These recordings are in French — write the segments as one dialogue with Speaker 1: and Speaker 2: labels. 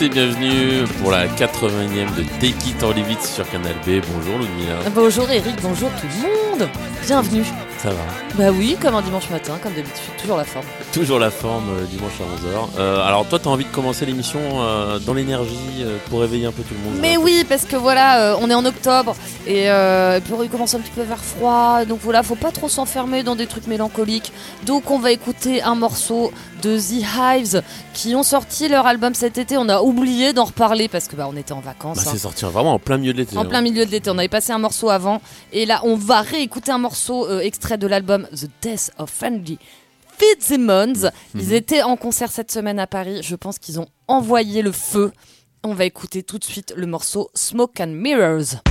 Speaker 1: et bienvenue pour la 80e de Take en sur Canal B. Bonjour Ludmilla.
Speaker 2: Bonjour Eric, bonjour tout le monde. Bienvenue.
Speaker 1: Ça va.
Speaker 2: Bah oui, comme un dimanche matin, comme d'habitude, toujours la forme.
Speaker 1: Toujours la forme, euh, dimanche à 11h. Euh, alors toi, t'as envie de commencer l'émission euh, dans l'énergie pour réveiller un peu tout le monde
Speaker 2: Mais oui, parce que voilà, on est en octobre et, puis on commence un petit peu vers froid. Donc voilà, faut pas trop s'enfermer dans des trucs mélancoliques. Donc on va écouter un morceau de The Hives qui ont sorti leur album cet été. On a oublié d'en reparler parce que bah, on était en vacances.
Speaker 1: Bah,
Speaker 2: hein.
Speaker 1: C'est sorti vraiment en plein milieu de l'été.
Speaker 2: En plein hein. milieu de l'été. On avait passé un morceau avant et là, on va réécouter un morceau extrait de l'album The Death of Friendly Fitzsimmons. Mm-hmm. Ils étaient en concert cette semaine à Paris. Je pense qu'ils ont envoyé le feu. On va écouter tout de suite le morceau Smoke and Mirrors.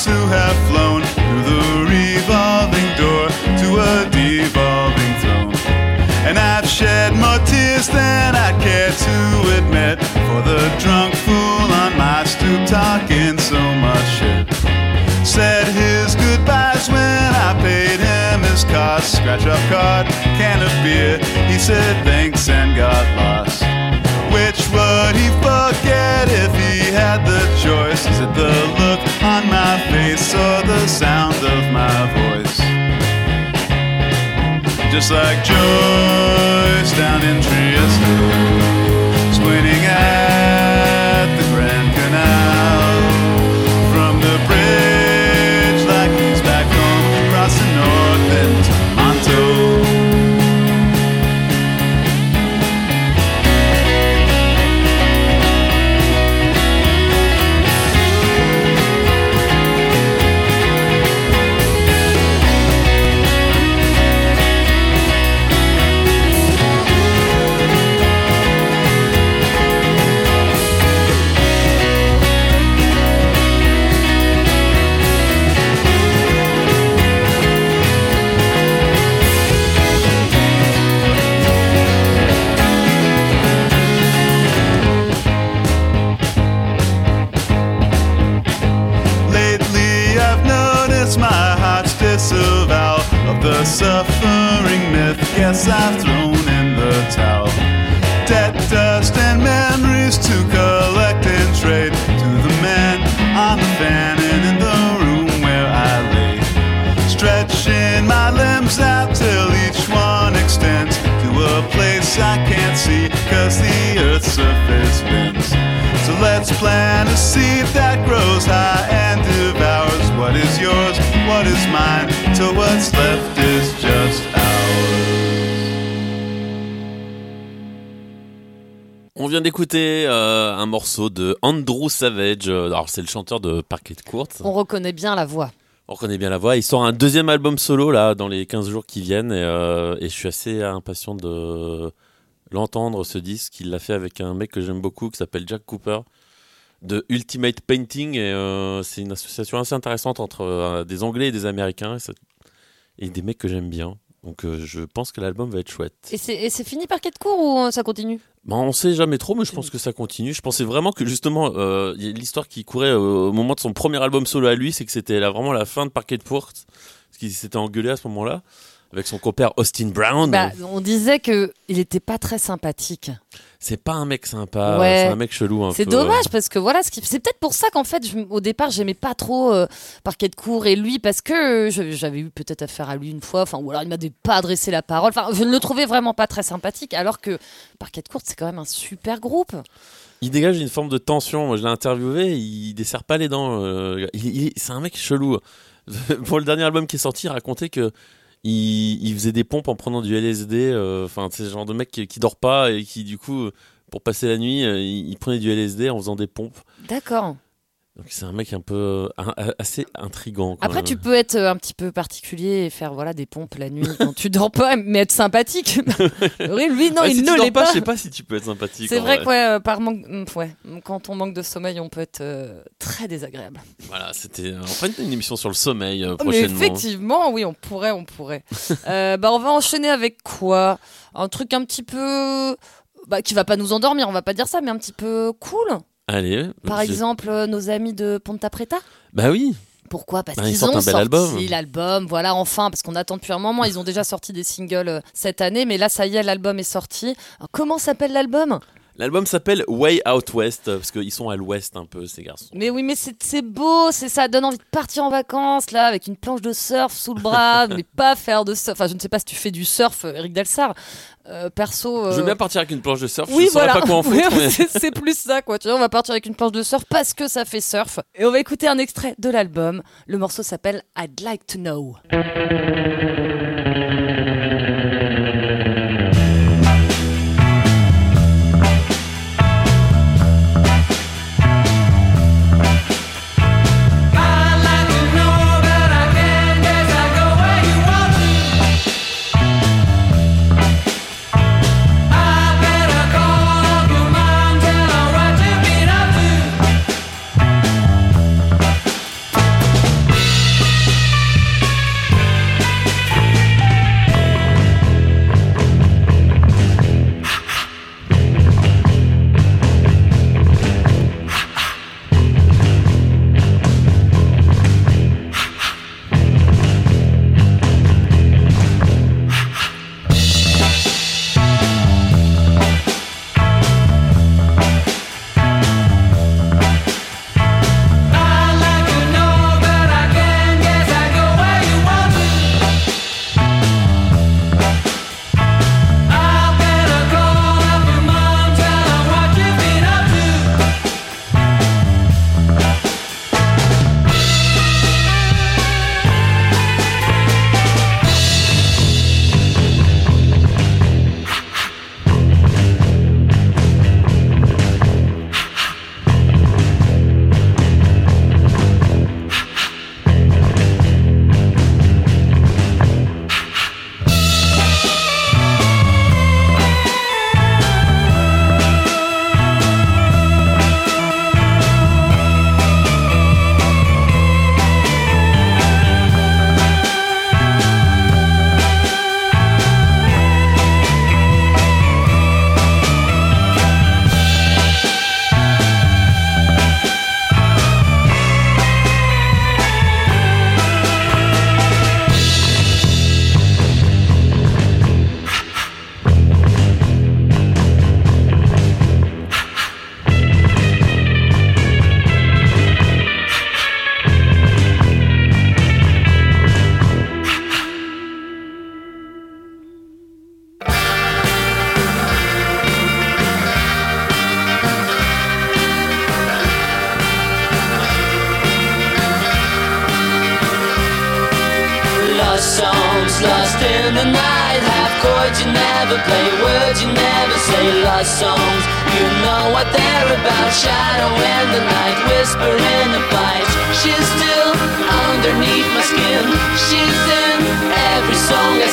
Speaker 3: Seems to have flown through the revolving door to a devolving throne. And I've shed more tears than I care to admit for the drunk fool on my stoop talking so much shit. Said his goodbyes when I paid him his cost. Scratch up card, can of beer. He said thanks and got lost. Which would he forget if he had the choice? Is it the look my face or the sound of my voice? Just like Joyce down in Trieste, squinting at let's plant a seed that grows high and devours what is yours, what is mine, till what's left is just ours.
Speaker 1: On vient d'écouter euh, un morceau de Andrew Savage. Euh, Alors, c'est le chanteur de Parquet Court.
Speaker 4: On reconnaît bien la voix.
Speaker 1: On reconnaît bien la voix. Il sort un deuxième album solo là dans les 15 jours qui viennent et, euh, et je suis assez impatient de l'entendre ce disque. Il l'a fait avec un mec que j'aime beaucoup qui s'appelle Jack Cooper de Ultimate Painting et euh, c'est une association assez intéressante entre euh, des Anglais et des Américains et, ça- et des mecs que j'aime bien. Donc euh, je pense que l'album va être chouette.
Speaker 4: Et c'est fini par de cours ou euh, ça continue?
Speaker 1: Bah, on sait jamais trop, mais je pense que ça continue. Je pensais vraiment que justement, l'histoire qui courait au moment de son premier album solo à lui, c'est que c'était vraiment la fin de Parquet de Court, parce qu'il s'était engueulé à ce moment-là avec son compère Austin Brown.
Speaker 4: bah, On disait que il était pas très sympathique.
Speaker 1: c'est pas un mec sympa,
Speaker 4: Ouais.
Speaker 1: c'est un mec chelou un
Speaker 4: C'est dommage parce que voilà, ce c'est peut-être pour ça qu'en fait, je- au départ, j'aimais pas trop euh, Parquet de cours et lui parce que euh, j'avais eu peut-être affaire à lui une fois, enfin, ou alors il m'a pas adressé la parole. Enfin, je ne le trouvais vraiment pas très sympathique, alors que Parquet de cours, c'est quand même un super groupe.
Speaker 1: Il dégage une forme de tension. Moi, je l'ai interviewé, il desserre pas les dents. euh, c'est un mec chelou. Pour le dernier album qui est sorti, il racontait que il, faisait des pompes en prenant du LSD. euh, Enfin, c'est ce genre de mec qui, dort pas et qui, du coup, pour passer la nuit, euh, il prenait du LSD en faisant des pompes.
Speaker 4: D'accord.
Speaker 1: Donc, c'est un mec un peu euh, un- un- assez intrigant. quand
Speaker 4: Après,
Speaker 1: même.
Speaker 4: tu peux être euh, un petit peu particulier et faire voilà des pompes la nuit quand tu dors pas, mais être sympathique. Oui, lui, non,
Speaker 1: Ouais,
Speaker 4: il
Speaker 1: si
Speaker 4: ne l'est
Speaker 1: pas,
Speaker 4: pas.
Speaker 1: je sais pas si tu peux être sympathique.
Speaker 4: C'est vrai que ouais, euh, par manque, mm, ouais, quand on manque de sommeil, on peut être euh, très désagréable.
Speaker 1: Voilà, c'était. On une, émission sur le sommeil euh,
Speaker 4: Oh, Mais
Speaker 1: prochainement.
Speaker 4: effectivement, oui, on pourrait, on pourrait. Euh, bah, on va enchaîner avec quoi? Un truc un petit peu. Bah, qui va pas nous endormir, on va pas dire ça, mais un petit peu cool?
Speaker 1: Allez.
Speaker 4: Par exemple, euh, nos amis de Ponta Preta.
Speaker 1: Bah oui.
Speaker 4: Pourquoi? Parce
Speaker 1: Bah, ils
Speaker 4: qu'ils ont
Speaker 1: un bel
Speaker 4: sorti
Speaker 1: album.
Speaker 4: l'album, voilà, enfin, parce qu'on attend depuis un moment. Ils ont déjà sorti des singles euh, cette année, mais là, ça y est, l'album est sorti. Alors, comment s'appelle l'album?
Speaker 1: L'album s'appelle Way Out West euh, parce qu'ils sont à l'ouest un peu ces garçons.
Speaker 4: Mais oui, mais c'est beau, c'est ça donne envie de partir en vacances là avec une planche de surf sous le bras, mais pas faire de surf. Enfin, je ne sais pas si tu fais du surf, euh, Eric Delsar. Euh, perso. euh,
Speaker 1: Je veux bien partir avec une planche de surf.
Speaker 4: Oui,
Speaker 1: je
Speaker 4: voilà.
Speaker 1: pas quoi en foutre. Mais-
Speaker 4: C'est plus ça, quoi. Tu vois, on va partir avec une planche de surf parce que ça fait surf. Et on va écouter un extrait de l'album. Le morceau s'appelle I'd Like to Know.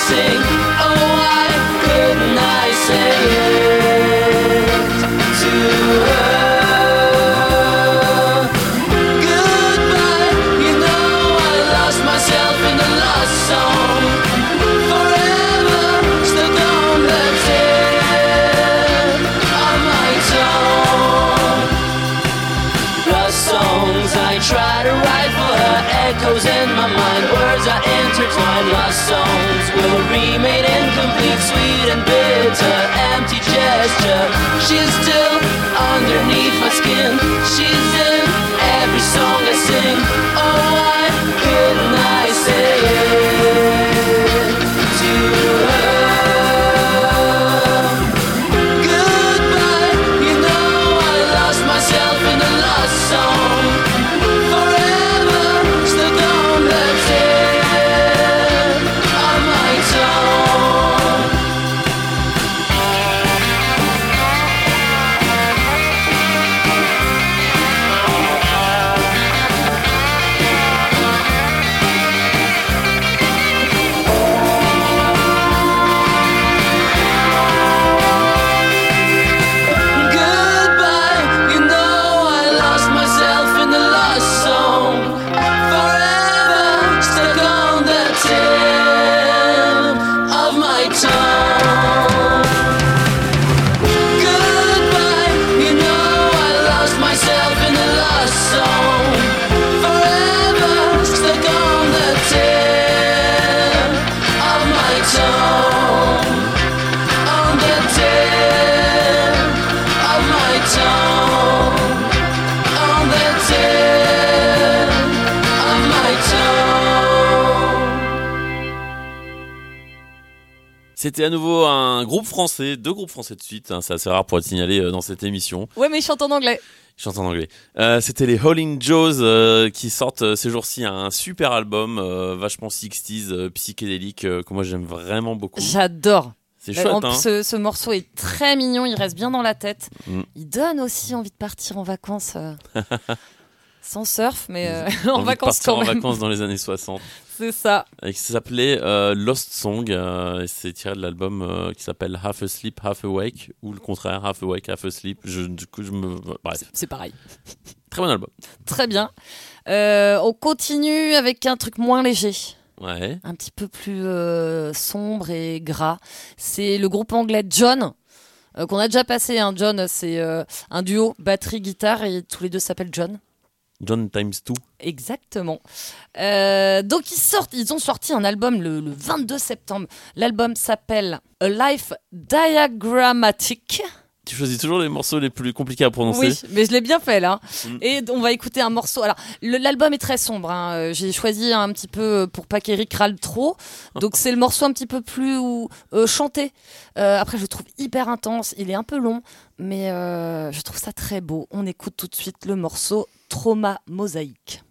Speaker 5: Sing. Oh, why couldn't I say it to her? Goodbye, you know I lost myself in the song. Forever stuck on the tip of my tongue. Lost songs I try to write for her, echoes in my mind, words are intertwined. Lost will remain incomplete, sweet and bitter, empty gesture. She's still underneath my skin. She's in every song I sing. Of
Speaker 1: C'était à nouveau un groupe français, deux groupes français de suite. hein, c'est assez rare pour être signalé euh, dans cette émission.
Speaker 4: Ouais, mais il chante en anglais.
Speaker 1: Je chante en anglais. Euh, C'était les Howling Joes euh, qui sortent ces jours-ci un super album vachement 60s, euh, psychédélique, que moi j'aime vraiment beaucoup.
Speaker 4: J'adore.
Speaker 1: C'est chouette,
Speaker 4: en-
Speaker 1: hein
Speaker 4: ce, ce morceau est très mignon, il reste bien dans la tête.
Speaker 1: Mm.
Speaker 4: Il donne aussi envie de partir en vacances. sans surf, mais en vacances quand
Speaker 1: en
Speaker 4: même.
Speaker 1: vacances dans les années 60.
Speaker 4: C'est ça.
Speaker 1: Et qui s'appelait euh, Lost Song. euh, et c'est tiré de l'album euh, qui s'appelle Half Asleep, Half Awake. Ou le contraire, Half Awake, Half Asleep. Je, du coup, je me... Bref,
Speaker 4: C'est pareil.
Speaker 1: très bon album.
Speaker 4: Très bien. On continue avec un truc moins léger.
Speaker 1: Ouais.
Speaker 4: un petit peu plus sombre et gras. C'est le groupe anglais John. qu'on a déjà passé, hein. John, c'est un duo batterie-guitare et tous les deux s'appellent John.
Speaker 1: John Times 2.
Speaker 4: Exactement. Euh, donc ils sortent, ils ont sorti un album le, le 22 septembre. L'album s'appelle A Life Diagrammatic.
Speaker 1: Tu choisis toujours les morceaux les plus compliqués à prononcer.
Speaker 4: Oui, mais je l'ai bien fait là.
Speaker 1: Mm.
Speaker 4: Et on va écouter un morceau. Alors, l'album est très sombre. hein. Euh, J'ai choisi un petit peu pour pas qu'Eric râle trop. Donc c'est le morceau un petit peu plus euh, chanté. Euh, après, je le trouve hyper intense. Il est un peu long, mais euh, je trouve ça très beau. On écoute tout de suite le morceau Trauma Mosaïque.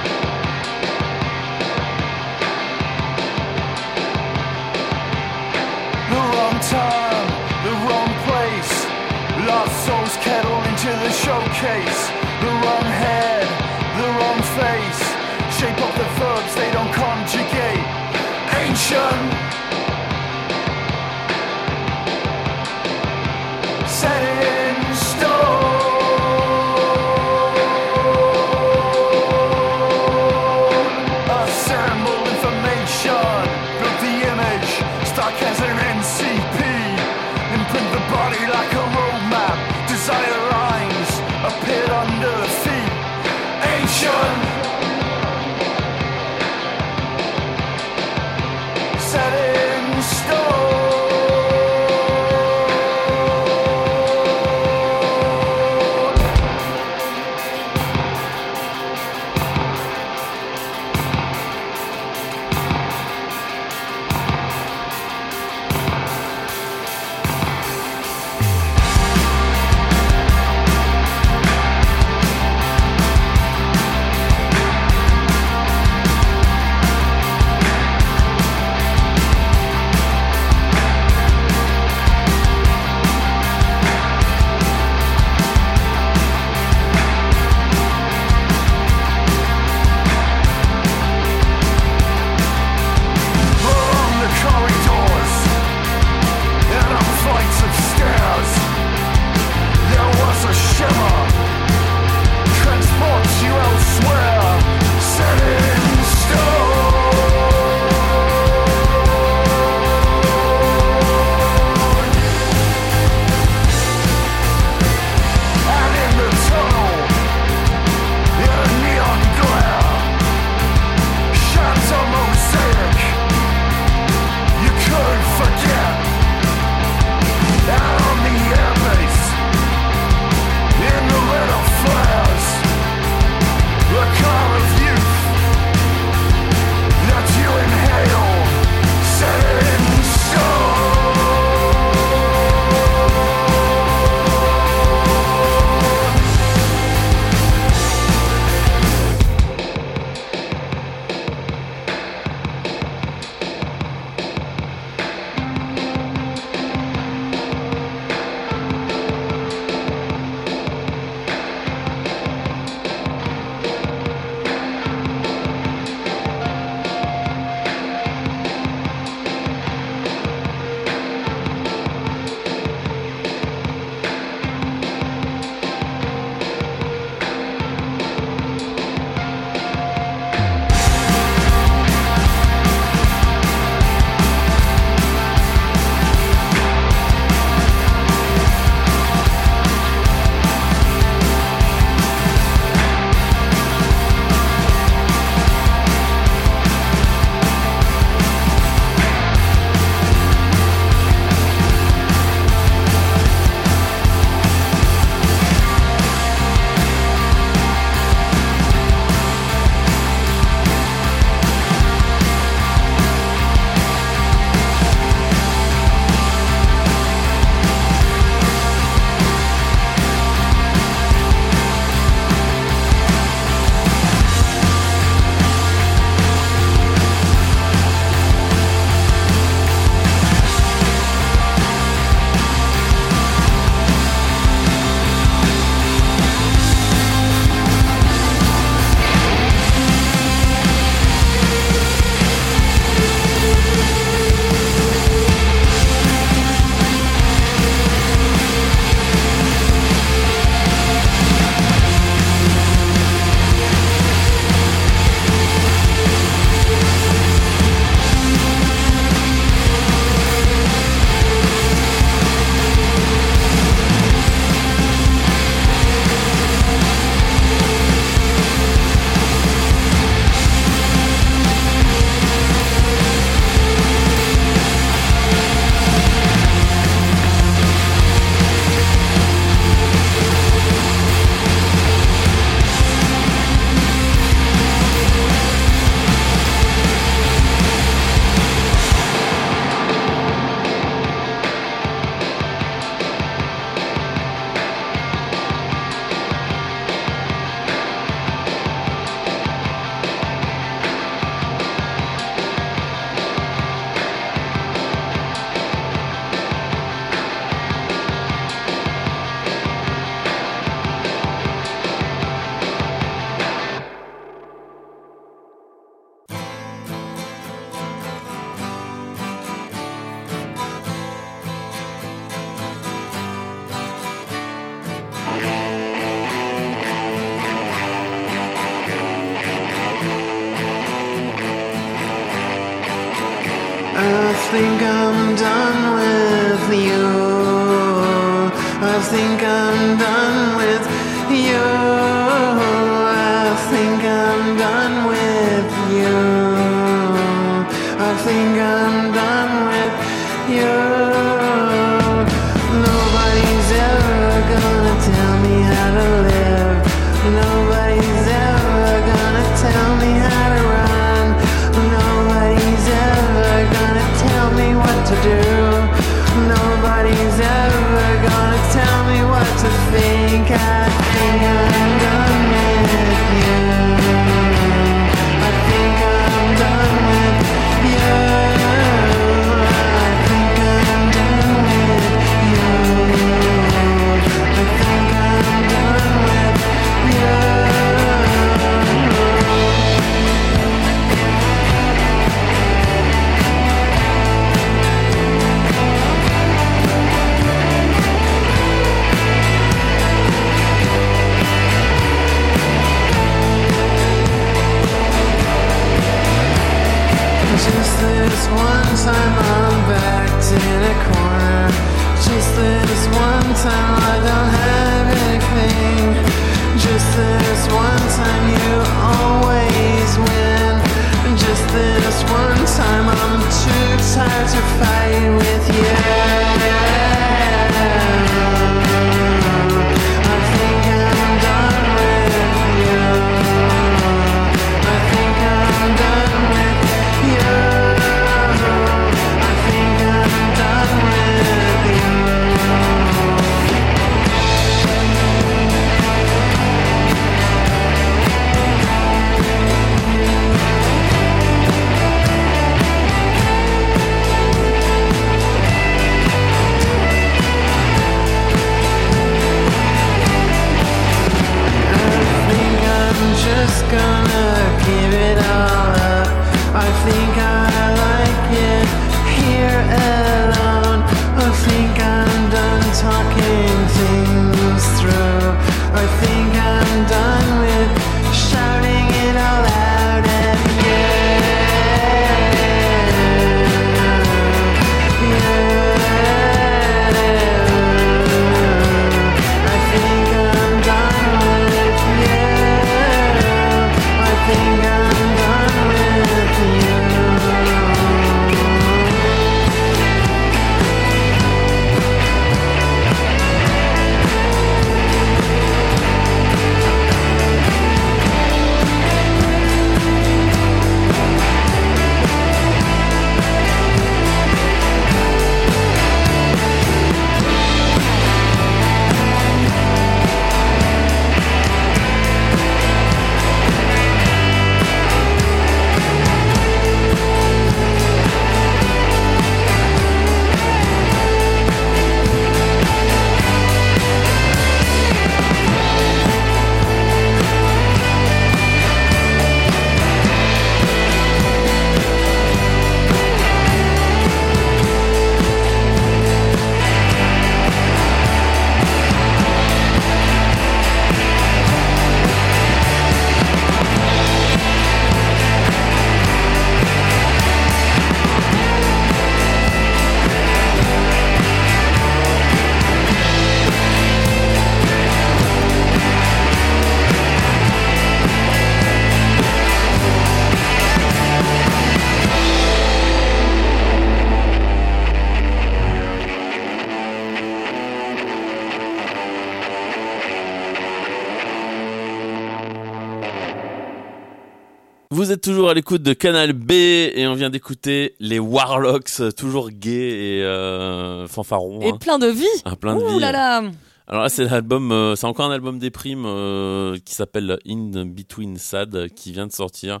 Speaker 1: Vous êtes toujours à l'écoute de Canal B et on vient d'écouter les Warlocks, toujours gays et euh, fanfarons.
Speaker 4: Et
Speaker 1: hein.
Speaker 4: plein de vie.
Speaker 1: Ah, plein de
Speaker 4: Ouh
Speaker 1: vie.
Speaker 4: là là.
Speaker 1: Alors là, c'est l'album, euh, c'est encore un album des primes euh, qui s'appelle In Between Sad, qui vient de sortir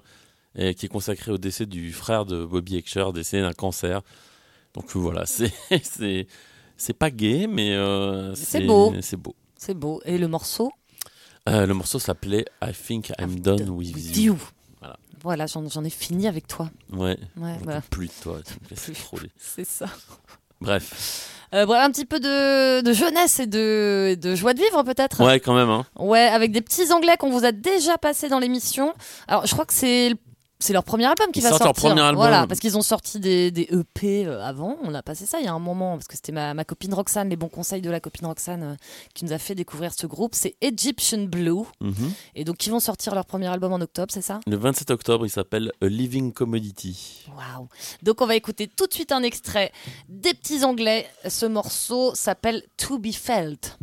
Speaker 1: et qui est consacré au décès du frère de Bobby Excher, décédé d'un cancer. Donc voilà, c'est c'est c'est pas gay, mais euh,
Speaker 4: C'est beau.
Speaker 1: C'est beau.
Speaker 4: C'est beau. Et le morceau?
Speaker 1: Euh, le morceau s'appelait I Think I'm Done with You. Voilà.
Speaker 4: Voilà, j'en ai fini avec toi.
Speaker 1: Ouais.
Speaker 4: Ouais,
Speaker 1: peux plus de toi.
Speaker 4: Plus.
Speaker 1: trop
Speaker 4: C'est ça.
Speaker 1: Bref.
Speaker 4: Euh, voilà un petit peu de, de jeunesse et de, de joie de vivre peut-être.
Speaker 1: Ouais, quand même. Hein.
Speaker 4: Ouais, avec des petits anglais qu'on vous a déjà passés dans l'émission. Alors, je crois que c'est c'est leur premier album qui va
Speaker 1: sortir. Leur premier album.
Speaker 4: Voilà, parce qu'ils ont sorti des, des, EP euh, avant. On a passé ça il y a un moment parce que c'était ma, ma, copine Roxane, les bons conseils de la copine Roxane euh, qui nous a fait découvrir ce groupe. C'est Egyptian Blue.
Speaker 1: Mhm.
Speaker 4: Et donc ils vont sortir leur premier album en octobre, c'est ça?
Speaker 1: Le 27 octobre, il s'appelle A Living Commodity.
Speaker 4: Waouh. Donc on va écouter tout de suite un extrait des petits anglais. Ce morceau s'appelle
Speaker 6: To Be Felt.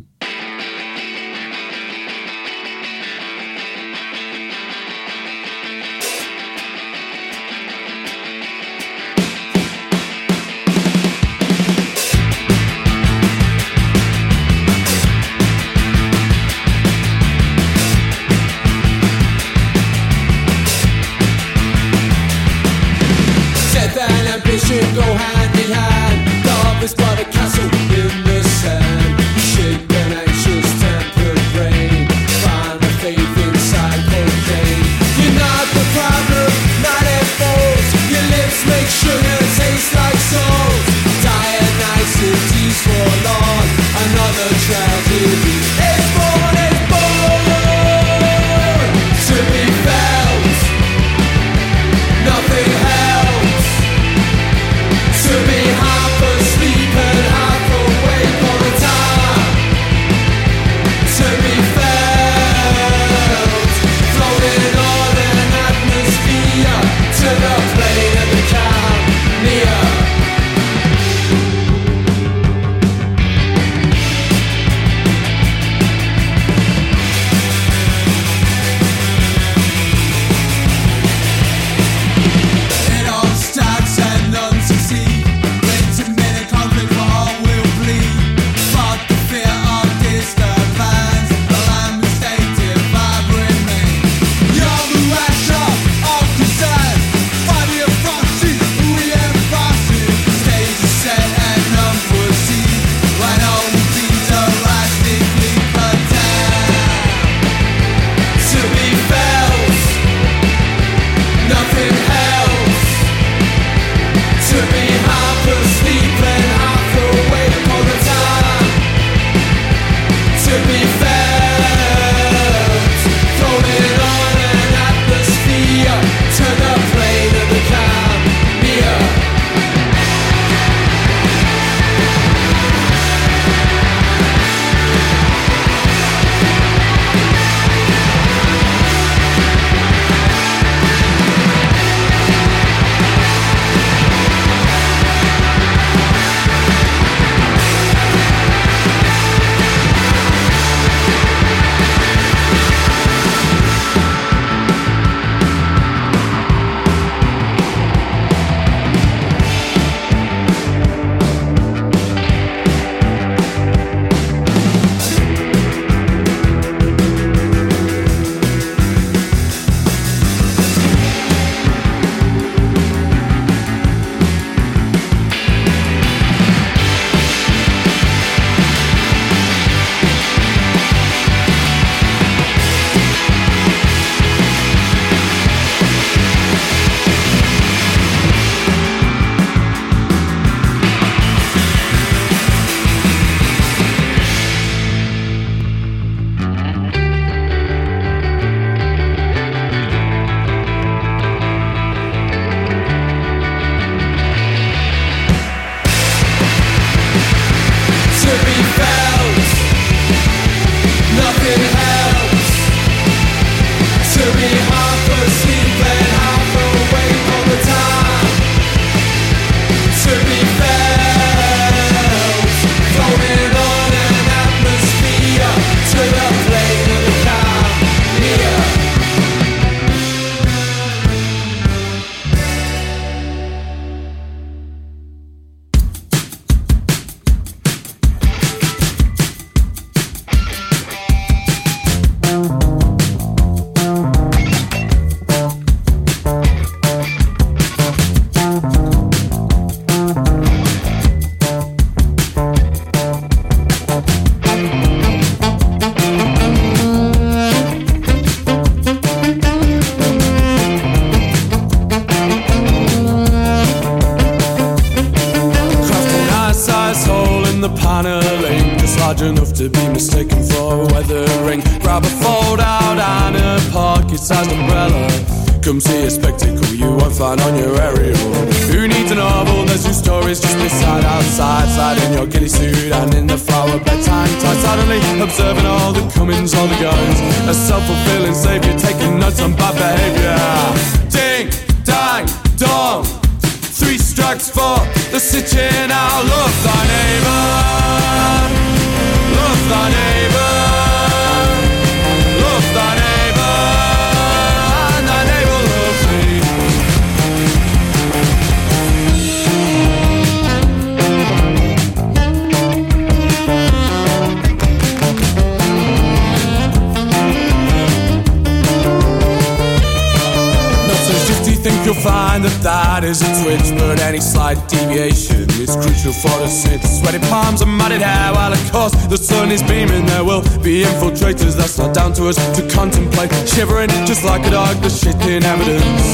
Speaker 7: Find that that is a twitch, but any slight deviation is crucial for the synth. Sweaty palms and matted hair, while of course the sun is beaming. There will be infiltrators, that's not down to us to contemplate. Shivering just like a dog, the shit in evidence.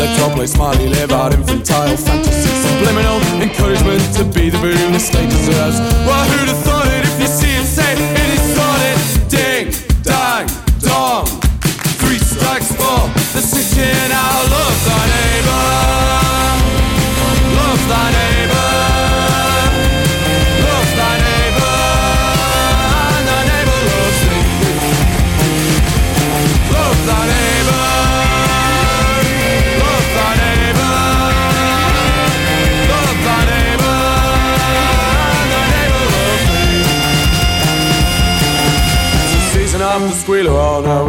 Speaker 7: Let's all play smiley live out infantile fantasy, subliminal encouragement to be the boon the state deserves. Well, who'd have thought the city now. Love thy neighbor. Love thy neighbor.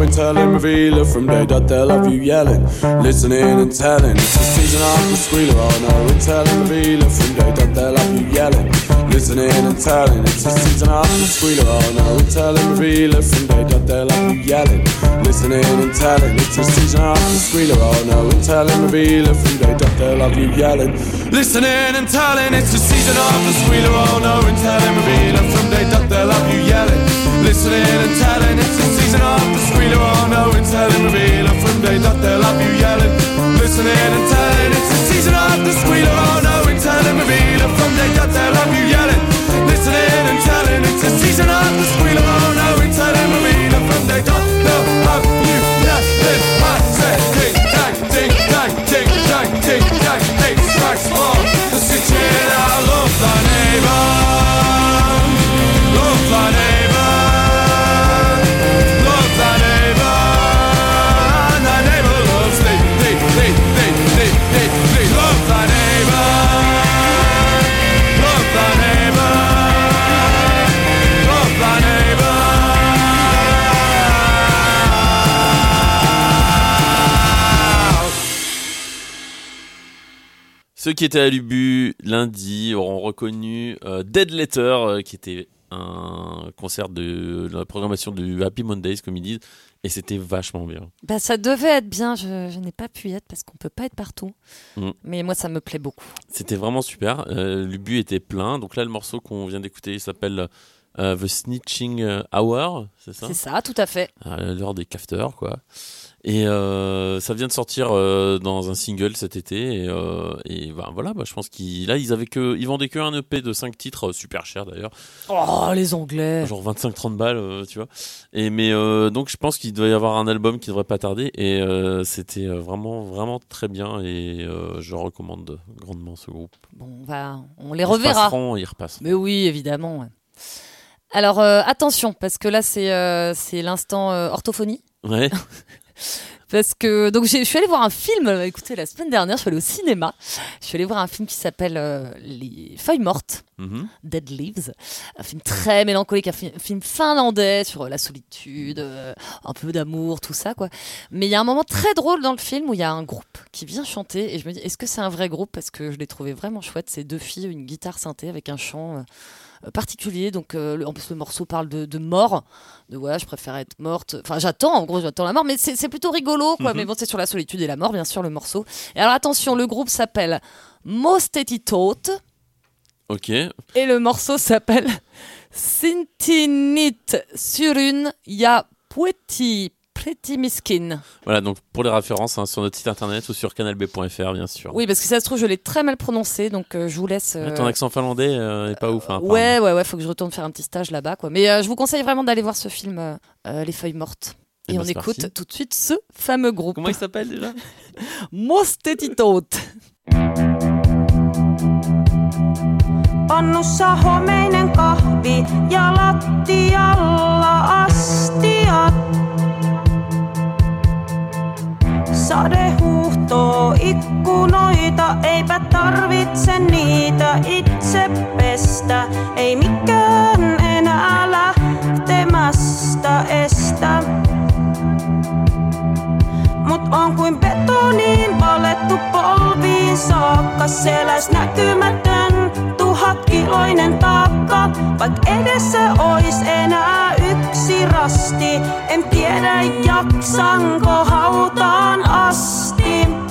Speaker 7: And telling revealer from day dot they'll have you yelling, listening and telling. It's the season after squealer, oh no, and telling revealer from day dot they'll have you yelling, listening and telling. It's the season after squealer, oh no, and telling revealer from day dot they love you yelling, listening and telling. It's the season after squealer, oh no, and telling revealer from day dot they love you yelling, listening and telling. It's the season after squealer, oh no, and telling revealer from day dot they'll have you yelling. Listening and telling, it's season of the squealer. Oh no, and telling revealer from day dot they'll have you yelling. Listening and telling, it's the season of the squealer. Oh no, and telling revealer from day dot they'll have you yelling. Listening and telling, it's the season of the squealer. Oh no, and telling revealer from day dot
Speaker 1: Ceux qui étaient à l'Ubu lundi auront reconnu euh, Dead Letter, euh, qui était un concert de, de la programmation du Happy Mondays, comme ils disent, et c'était vachement bien.
Speaker 4: Bah, ça devait être bien, je, je n'ai pas pu y être parce qu'on peut pas être partout.
Speaker 1: Mm.
Speaker 4: Mais moi, ça me plaît beaucoup.
Speaker 1: C'était vraiment super. Euh, L'Ubu était plein. Donc là, le morceau qu'on vient d'écouter s'appelle euh, The Snitching Hour, c'est ça?
Speaker 4: C'est ça, tout à fait.
Speaker 1: l'heure des cafteurs quoi. Et euh, ça vient de sortir euh, dans un single cet été et, euh, et ben voilà, bah, je pense qu'ils là ils avaient que ils vendaient que un EP de 5 titres super cher d'ailleurs,
Speaker 4: Oh, les Anglais.
Speaker 1: genre 25 30 balles tu vois. Et mais donc je pense qu'il doit y avoir un album qui devrait pas tarder et c'était vraiment vraiment très bien et je recommande grandement ce groupe.
Speaker 4: Bon, on, va, on les
Speaker 1: Ils
Speaker 4: reverra.
Speaker 1: repasseront, ils repassent.
Speaker 4: Mais oui, évidemment. ouais. Alors, attention, parce que là, c'est c'est l'instant orthophonie.
Speaker 1: Ouais.
Speaker 4: Parce que donc j'ai- je suis allée voir un film. euh, Écoutez, la semaine dernière, je suis allée au cinéma. Je suis allée voir un film qui s'appelle euh, Les Feuilles mortes,
Speaker 1: Mhm.
Speaker 4: Dead Leaves, un film très mélancolique, un fi- film finlandais sur euh, la solitude, euh, un peu d'amour, tout ça quoi. Mais il y a un moment très drôle dans le film où il y a un groupe qui vient chanter et je me dis est-ce que c'est un vrai groupe? Parce que je l'ai trouvé vraiment chouette. C'est deux filles, une guitare synthé avec un chant. Euh, particulier. Donc euh, le- en plus le morceau parle de, de mort. De ouais je préfère être morte. Enfin j'attends en gros j'attends la mort. Mais c'est plutôt rigolo quoi.
Speaker 1: Mhm.
Speaker 4: mais bon c'est sur la solitude et la mort bien sûr le morceau. Et alors attention le groupe s'appelle Mostetitot
Speaker 1: Ok.
Speaker 4: et le morceau s'appelle Sintinit Surun Ya Pueti Pretty Miskin.
Speaker 1: Voilà, donc pour les références hein, sur notre site internet ou sur canalb.fr, bien sûr.
Speaker 4: Oui, parce que ça se trouve, je l'ai très mal prononcé, donc euh, je vous laisse. Euh,
Speaker 1: ton accent finlandais euh, est pas ouf. Hein,
Speaker 4: ouais, ouais, ouais, faut que je retourne faire un petit stage là-bas, quoi. Mais euh, je vous conseille vraiment d'aller voir ce film, Les Feuilles Mortes. Et,
Speaker 1: eh ben, on
Speaker 4: écoute tout de suite ce fameux groupe.
Speaker 1: Comment il s'appelle déjà?
Speaker 4: Mostetitot.
Speaker 8: Pannussa homeinen kahvi. Sade huuhtoo ikkunoita, eipä tarvitse niitä itse pestä. Ei mikään enää lähtemästä estä. Mut on kuin betoniin valettu polviin saakka seläs näkymätön pahat iloinen taakka, edessä ois enää yksi rasti. En tiedä jaksanko hautaan asti.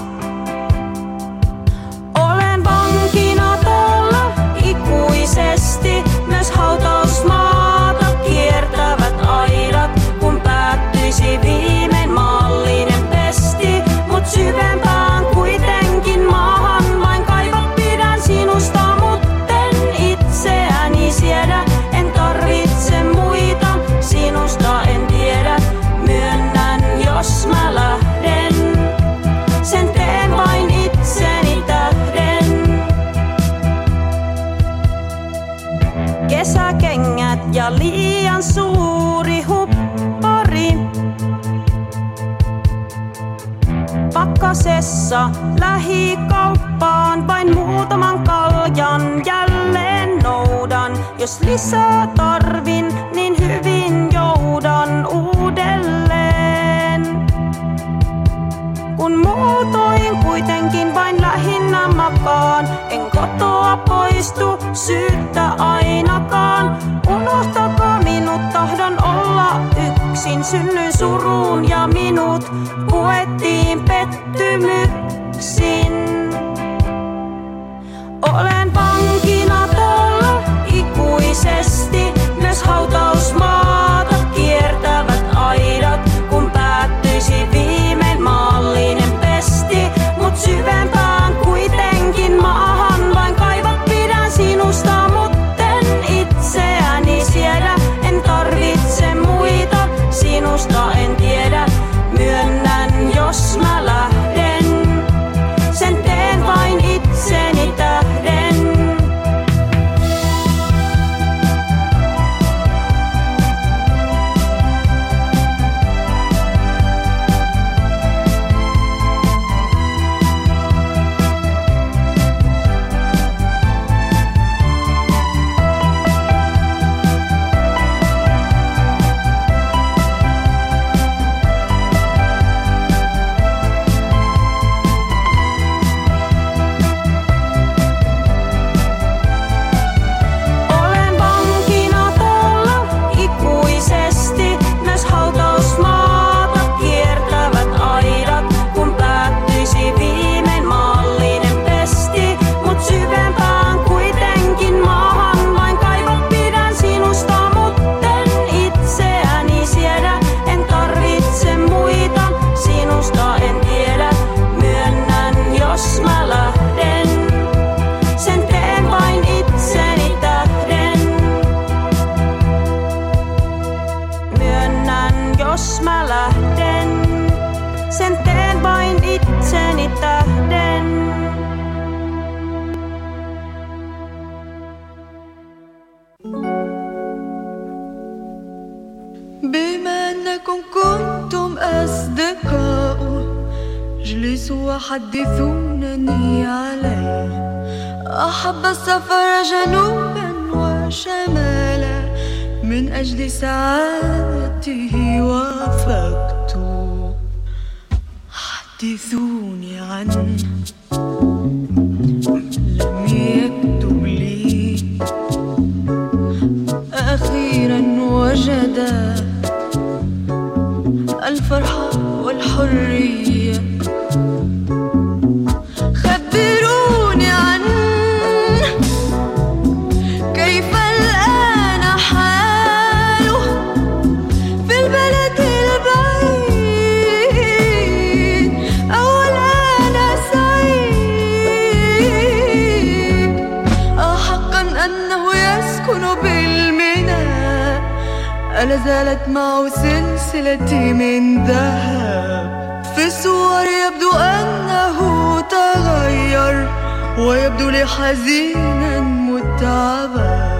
Speaker 9: ألا زالت معه سلسلتي من ذهب. في الصور يبدو أنه تغير ويبدو لي حزينا متعبا.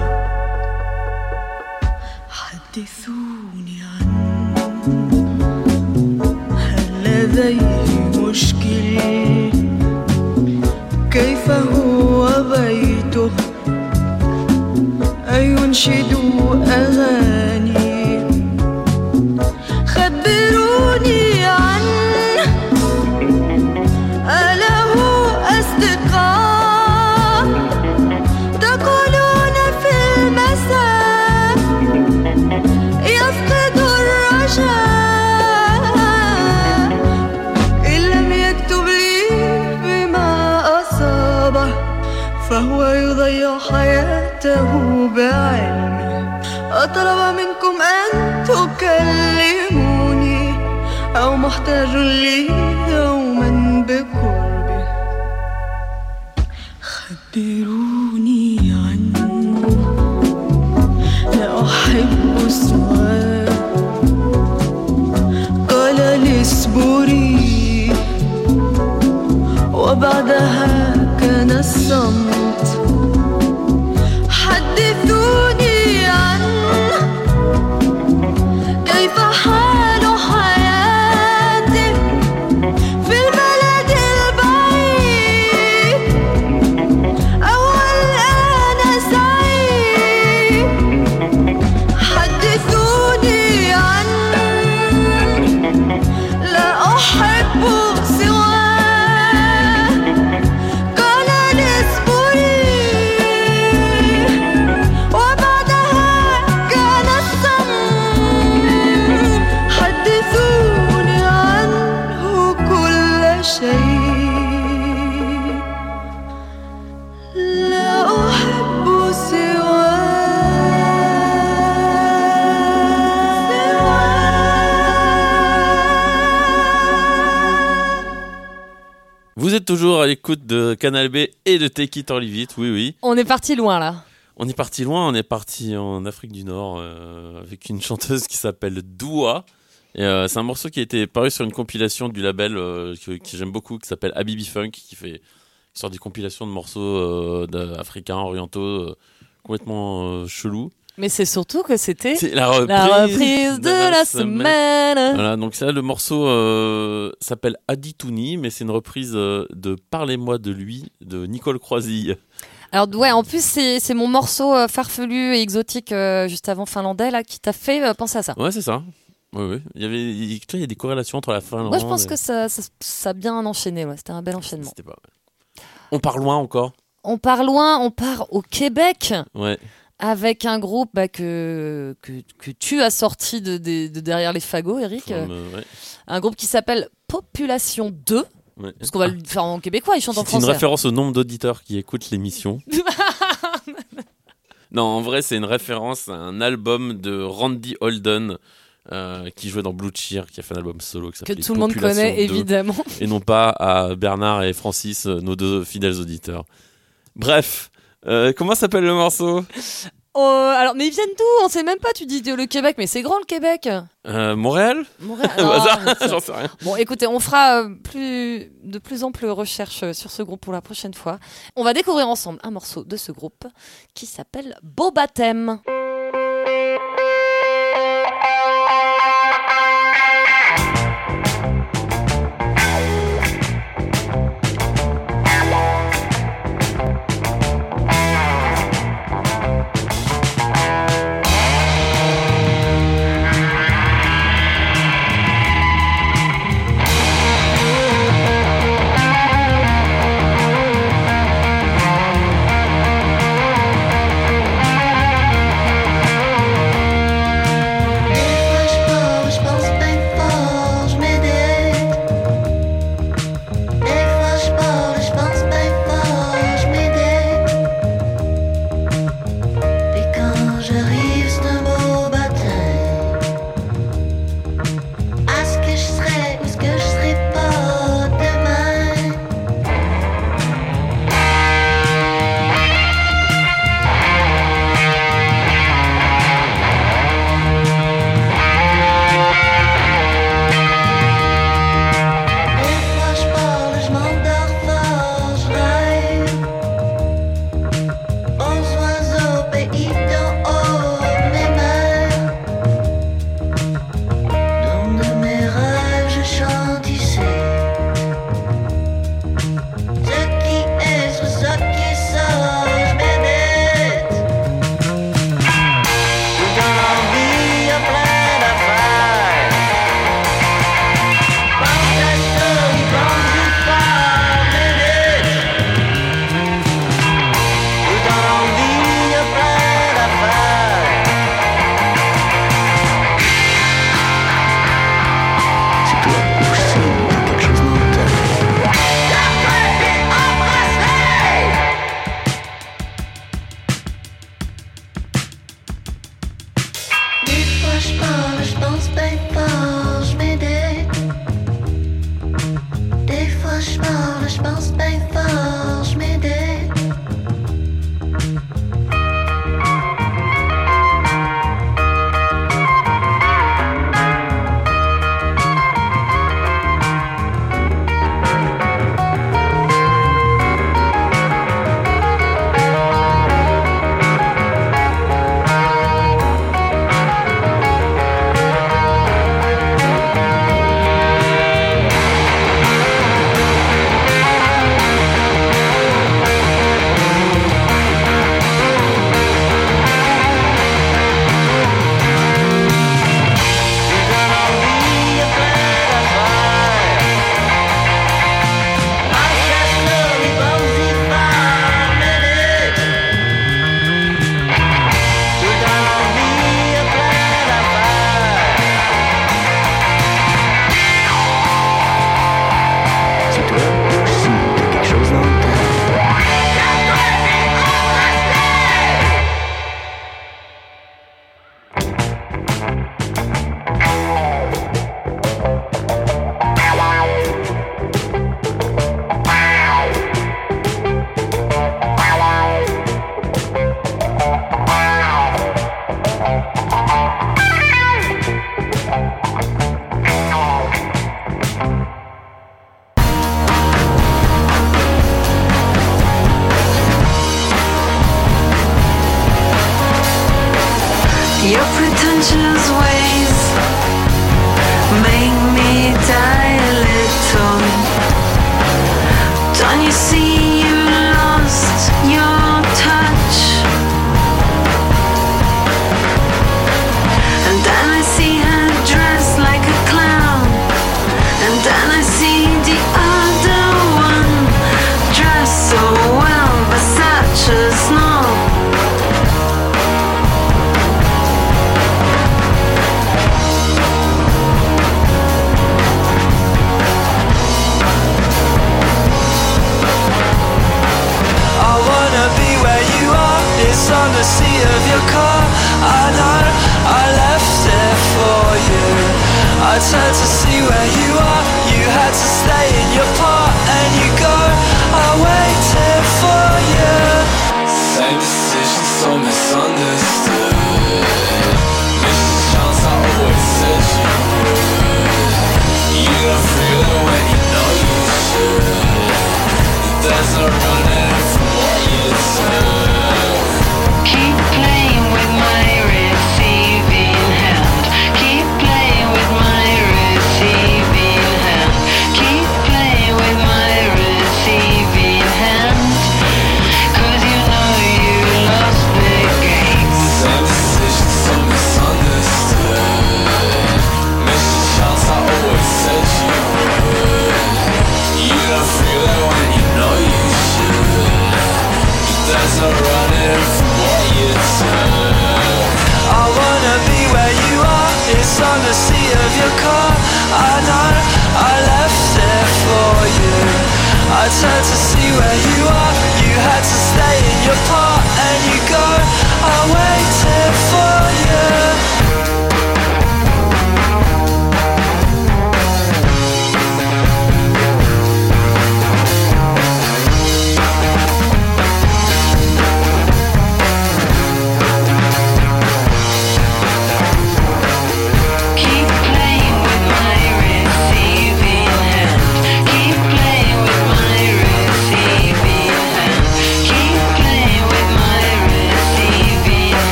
Speaker 9: حدثوني عنه. هل لديه مشكل؟ كيف هو بيته؟ أينشد أغاني؟ محتاج لي يوما بقربه. خبروني
Speaker 1: l'écoute de Canal B et de Take It or Leave It, oui, oui.
Speaker 4: On est parti loin là.
Speaker 1: On est parti loin, on est parti en Afrique du Nord euh, avec une chanteuse qui s'appelle Doua. Euh, c'est un morceau qui a été paru sur une compilation du label euh, que, que j'aime beaucoup, qui s'appelle Habibi Funk, qui fait qui sort des compilations de morceaux africains, orientaux, complètement chelous.
Speaker 4: Mais c'est surtout que c'était
Speaker 1: la reprise,
Speaker 4: la reprise de la semaine.
Speaker 1: Voilà, donc ça, le morceau euh, s'appelle Aditouni, mais c'est une reprise euh, de Parlez-moi de lui de Nicole Croisille.
Speaker 4: Alors ouais, en plus c'est mon morceau euh, farfelu et exotique euh, juste avant finlandais là qui t'a fait euh, penser à ça.
Speaker 1: Ouais, c'est ça. Ouais, ouais. Il y avait, il, tu vois, il y a des corrélations entre la Finlande.
Speaker 4: Moi je pense
Speaker 1: et-
Speaker 4: que ça, ça, ça a bien enchaîné, ouais. c'était un bel enchaînement.
Speaker 1: Pas. On part loin encore.
Speaker 4: On part loin, on part au Québec
Speaker 1: Ouais.
Speaker 4: Avec un groupe bah, que, que, que tu as sorti de, de- de derrière les fagots, Eric.
Speaker 1: Euh, ouais.
Speaker 4: Un groupe qui s'appelle Population 2.
Speaker 1: Ouais.
Speaker 4: Parce qu'on va le faire en québécois, ils chantent en
Speaker 1: C'est une
Speaker 4: français.
Speaker 1: référence au nombre d'auditeurs qui écoutent l'émission. non, en vrai, c'est une référence à un album de Randy Holden euh, qui jouait dans Blue Cheer, qui a fait un album solo qui
Speaker 4: que tout le monde connaît
Speaker 1: 2,
Speaker 4: évidemment.
Speaker 1: Et non pas à Bernard et Francis, nos deux fidèles auditeurs. Bref, euh, comment s'appelle le morceau?
Speaker 4: Oh, alors, mais ils viennent d'où? On sait même pas, tu dis le Québec, mais c'est grand le Québec.
Speaker 1: Euh, Montréal?
Speaker 4: Montréal. C'est-
Speaker 1: J'en sais rien.
Speaker 4: Bon, écoutez, on fera euh, plus, de plus amples recherches euh, sur ce groupe pour la prochaine fois. On va découvrir ensemble un morceau de ce groupe qui s'appelle Beau Baptême.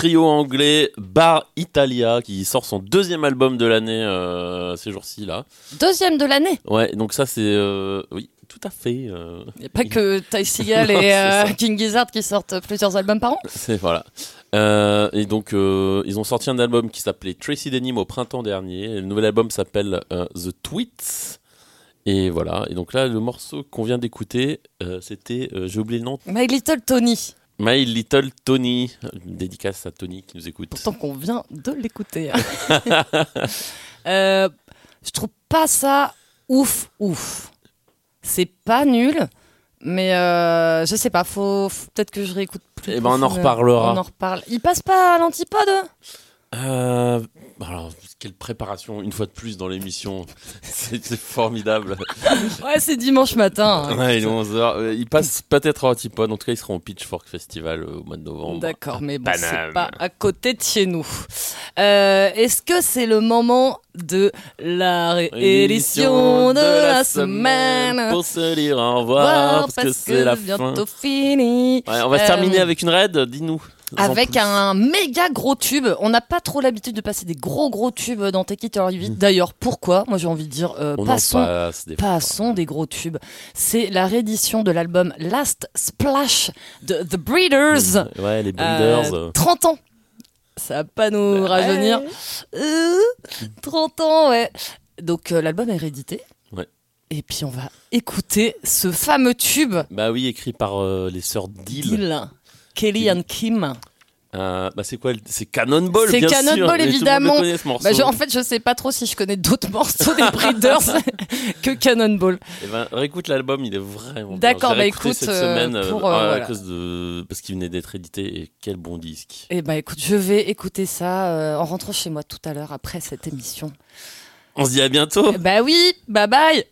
Speaker 1: trio anglais Bar Italia qui sort son deuxième album de l'année euh, ces jours-ci là.
Speaker 4: Deuxième de l'année
Speaker 1: Ouais, donc ça c'est... Euh, oui, tout à fait. Euh.
Speaker 4: Il n'y a pas que Ty Seagal et King Gizzard qui sortent plusieurs albums par an.
Speaker 1: C'est voilà. Et donc ils ont sorti un album qui s'appelait Tracy Denim au printemps dernier. Le nouvel album s'appelle The Tweets. Et voilà. Et donc là, le morceau qu'on vient d'écouter, c'était, j'ai oublié le nom.
Speaker 4: My Little Tony.
Speaker 1: My Little Tony. Une dédicace à Tony qui nous écoute.
Speaker 4: Pourtant qu'on vient de l'écouter. Euh, je trouve pas ça ouf, ouf. C'est pas nul, mais euh, je sais pas, faut, faut- peut-être que je réécoute plus.
Speaker 1: Eh ben, on en reparlera.
Speaker 4: On en reparle. Il passe pas à l'antipode?
Speaker 1: Euh, alors, quelle préparation, une fois de plus dans l'émission. C'est formidable.
Speaker 4: Ouais, c'est dimanche matin. hein.
Speaker 1: Ouais, il est 11h. Il passe peut-être à Antipode. En tout cas, ils seront au Pitchfork Festival euh, au mois de novembre.
Speaker 4: D'accord, mais bon, c'est pas à côté de chez nous. Euh, Est-ce que c'est le moment de la réédition de la semaine
Speaker 1: Pour se dire au revoir, parce, que c'est la fin.
Speaker 4: bientôt fini.
Speaker 1: Ouais, on va
Speaker 4: Euh,
Speaker 1: terminer avec une raid, dis-nous.
Speaker 4: Avec un méga gros tube. On n'a pas trop l'habitude de passer des gros gros tubes dans Take It or It. D'ailleurs, pourquoi? Moi j'ai envie de dire, euh, passons,
Speaker 1: passe des
Speaker 4: passons des gros tubes. C'est la réédition de l'album Last Splash de The Breeders.
Speaker 1: Ouais, les
Speaker 4: Euh,
Speaker 1: Benders. euh.
Speaker 4: 30 ans. Ça va pas nous rajeunir. Euh, 30 ans, ouais. Donc euh, l'album est réédité.
Speaker 1: Ouais.
Speaker 4: Et puis on va écouter ce fameux tube
Speaker 1: Bah oui, écrit par euh, les sœurs Dill.
Speaker 4: Kelly and Kim.
Speaker 1: Euh, bah c'est quoi le- C'est Cannonball,
Speaker 4: C'est. Cannonball, évidemment. Bah, je- en fait, je sais pas trop si je connais d'autres morceaux des Breeders que Cannonball.
Speaker 1: Eh ben, réécoute l'album, il est vraiment bien.
Speaker 4: D'accord, bah, écoute,
Speaker 1: cette
Speaker 4: euh,
Speaker 1: semaine euh,
Speaker 4: pour, euh,
Speaker 1: à
Speaker 4: voilà.
Speaker 1: cause de parce qu'il venait d'être édité et quel bon disque.
Speaker 4: Et bah écoute, je vais écouter ça euh, en rentrant chez moi tout à l'heure après cette émission.
Speaker 1: On se dit à bientôt.
Speaker 4: Bah oui, bye bye